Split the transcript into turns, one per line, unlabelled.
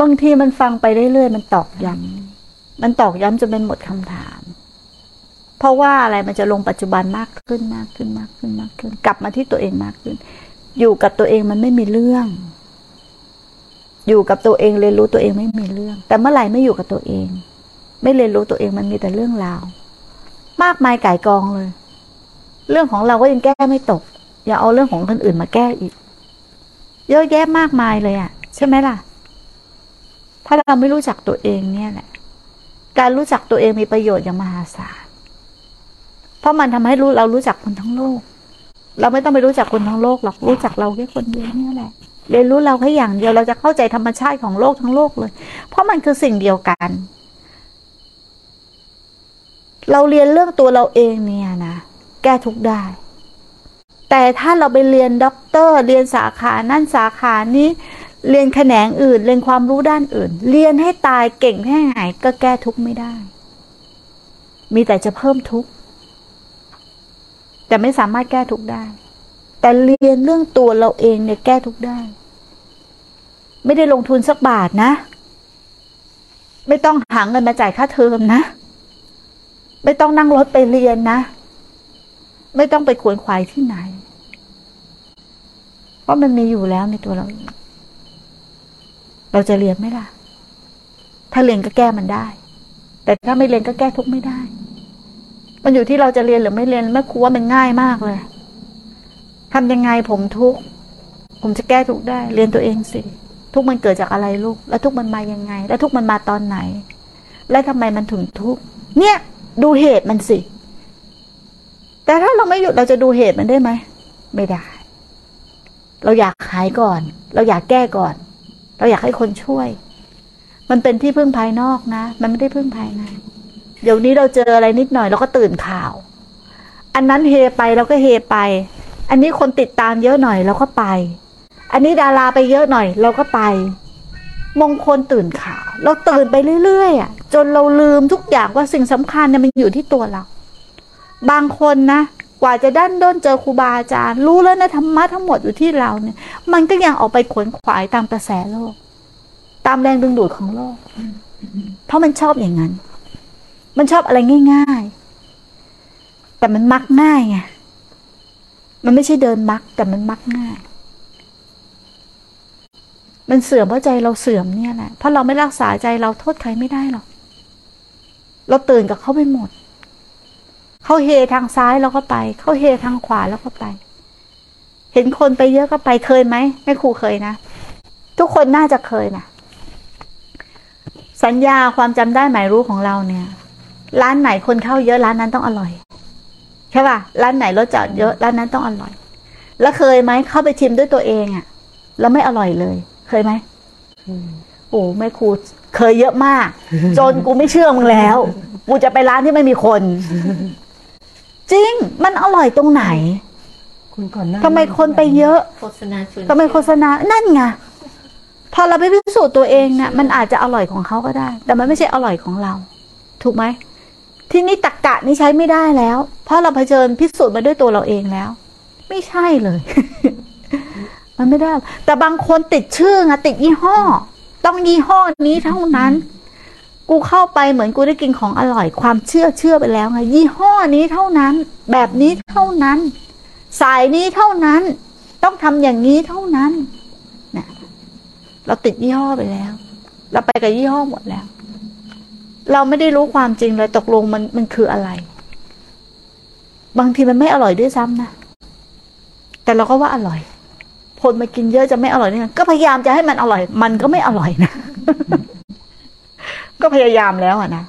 บางทีมันฟังไปเรื่อยๆมันตอกย้ำมันตอกย้ำจนเป็นหมดคำถาม เพราะว่าอะไรมันจะลงปัจจุบันมากขึ้นมากขึ้นมากขึ้นมากขึ้น กลับมาที่ตัวเองมากขึ้น อยู่กับตัวเองมันไม่มีเรื่อง อยู่กับตัวเองเรียนรู้ตัวเองไม่มีเรื่อง แต่เมื่อไหร่ไม่อยู่กับตัวเอง ไม่เรียนรู้ตัวเองมันมีแต่เรื่องราว มากมายไก่กองเลย เรื่องของเราก็ยังแก้ไม่ตก อย่าเอาเรื่องของคนอื่นมาแก้อีก เยอะแยะมากมายเลยอะ่ะ ใช่ไหมล่ะ ถ้าเราไม่รู้จักตัวเองเนี่ยแหละ การรู้จักตัวเองมีประโยชน์อย่างมหาศาล เพราะมันทำให้รู้เรารู้จักคนทั้งโลก เราไม่ต้องไปรู้จักคนทั้งโลกหรอก รู้จักเราแค่คนเดียวเนี่ยแหละ เรียนรู้เราแค่อย่างเดียว เราจะเข้าใจธรรมชาติของโลกทั้งโลกเลย เพราะมันคือสิ่งเดียวกัน เราเรียนเรื่องตัวเราเองเนี่ยนะ แก้ทุกข์ได้แต่ถ้าเราไปเรียนด็อกเตอร์ เรียนสาขานั่นสาขานี้ เรียนแขนงอื่น เรียนความรู้ด้านอื่น เรียนให้ตายเก่งแค่ไหนก็แก้ทุกข์ไม่ได้ มีแต่จะเพิ่มทุกข์แต่ไม่สามารถแก้ทุกข์ได้ แต่เรียนเรื่องตัวเราเองเนี่ยแก้ทุกข์ได้ ไม่ได้ลงทุนสักบาทนะ ไม่ต้องหาเงินมาจ่ายค่าเทอมนะ ไม่ต้องนั่งรถไปเรียนนะ ไม่ต้องไปขวนขวายที่ไหน เพราะมันมีอยู่แล้วในตัวเราเอง เราจะเรียนไหมล่ะ ถ้าเรียนก็แก้มันได้ แต่ถ้าไม่เรียนก็แก้ทุกไม่ได้ มันอยู่ที่เราจะเรียนหรือไม่เรียนแม่ครูว่ามันง่ายมากเลยทำยังไงผมทุกผมจะแก้ทุกได้ เรียนตัวเองสิ ทุกมันเกิดจากอะไรลูก แล้วทุกมันมายังไง แล้วทุกมันมาตอนไหน และทำไมมันถึงทุกเนี่ย ดูเหตุมันสิ แต่ถ้าเราไม่หยุดเราจะดูเหตุมันได้ไหม ไม่ได้ เราอยากหายก่อน เราอยากแก้ก่อน เราอยากให้คนช่วย มันเป็นที่พึ่งภายนอกนะ มันไม่ได้พึ่งภายในเดี๋ยวนี้เราเจออะไรนิดหน่อยเราก็ตื่นข่าว อันนั้นเฮไปเราก็เฮไป อันนี้คนติดตามเยอะหน่อยเราก็ไป อันนี้ดาราไปเยอะหน่อยเราก็ไป มงคลตื่นข่าว เราตื่นไปเรื่อยๆอะจนเราลืมทุกอย่างว่าสิ่งสำคัญเนี่ยมันอยู่ที่ตัวเรา บางคนนะ กว่าจะด้นด้นเจอครูบาอาจารย์ รู้แล้วนะธรรมะทั้งหมดอยู่ที่เราเนี่ย มันก็ยังออกไปขวนขวายตามกระแสโลก ตามแรงดึงดูดของโลก เพราะมันชอบอย่างนั้น มันชอบอะไรง่าย ๆ แต่มันมักง่ายไงมันไม่ใช่เดินมักแต่มันมักง่าย มันเสื่อมเพราะใจเราเสื่อมเนี่ยแหละเพราะเราไม่รักษาใจเราโทษใครไม่ได้หรอกเราตื่นกับเขาไปหมด เขาเฮทางซ้ายเราก็ไป เขาเฮทางขวาแล้วก็ไป เห็นคนไปเยอะก็ไปเคยไหมแม่ครูเคยนะ ทุกคนน่าจะเคยนะสัญญาความจำได้หมายรู้ของเราเนี่ย ร้านไหนคนเข้าเยอะร้านนั้นต้องอร่อยใช่ป่ะร้านไหนรสจัดเยอะร้านนั้นต้องอร่อย แล้วเคยไหมเข้าไปชิมด้วยตัวเองอะ แล้วไม่อร่อยเลย เคยไหมโอ้แม่ครูเคยเยอะมาก จนกูไม่เชื่อมึงแล้ว กูจะไปร้านที่ไม่มีคน จริง มันอร่อยตรงไหน
คุณก่อนหน้า
ทำไมคนไปเยอะ
โฆษณาชวน
ทำไมโฆษณานั่นไงพอเราไปพิสูจน์ตัวเองเนี่ยมันอาจจะอร่อยของเขาก็ได้ แต่มันไม่ใช่อร่อยของเรา ถูกไหมที่นี่ตักกะนี่ใช้ไม่ได้แล้ว เพราะเราเผชิญพิสูจน์มาด้วยตัวเราเองแล้ว ไม่ใช่เลย มันไม่ได้ แต่บางคนติดชื่อไงติดยี่ห้อ ต้องยี่ห้อนี้เท่านั้น กูเข้าไปเหมือนกูได้กินของอร่อย ความเชื่อเชื่อไปแล้วไงยี่ห้อนี้เท่านั้น แบบนี้เท่านั้น สายนี้เท่านั้น ต้องทำอย่างนี้เท่านั้นนะเราติดยี่ห้อไปแล้ว เราไปกับยี่ห้อหมดแล้ว เราไม่ได้รู้ความจริงเลยตกลงมันมันคืออะไร บางทีมันไม่อร่อยด้วยซ้ำนะแต่เราก็ว่าอร่อยคนมากินเยอะจะไม่อร่อยนี่ไงก็พยายามจะให้มันอร่อย มันก็ไม่อร่อยนะ ก็พยายามแล้วอะนะ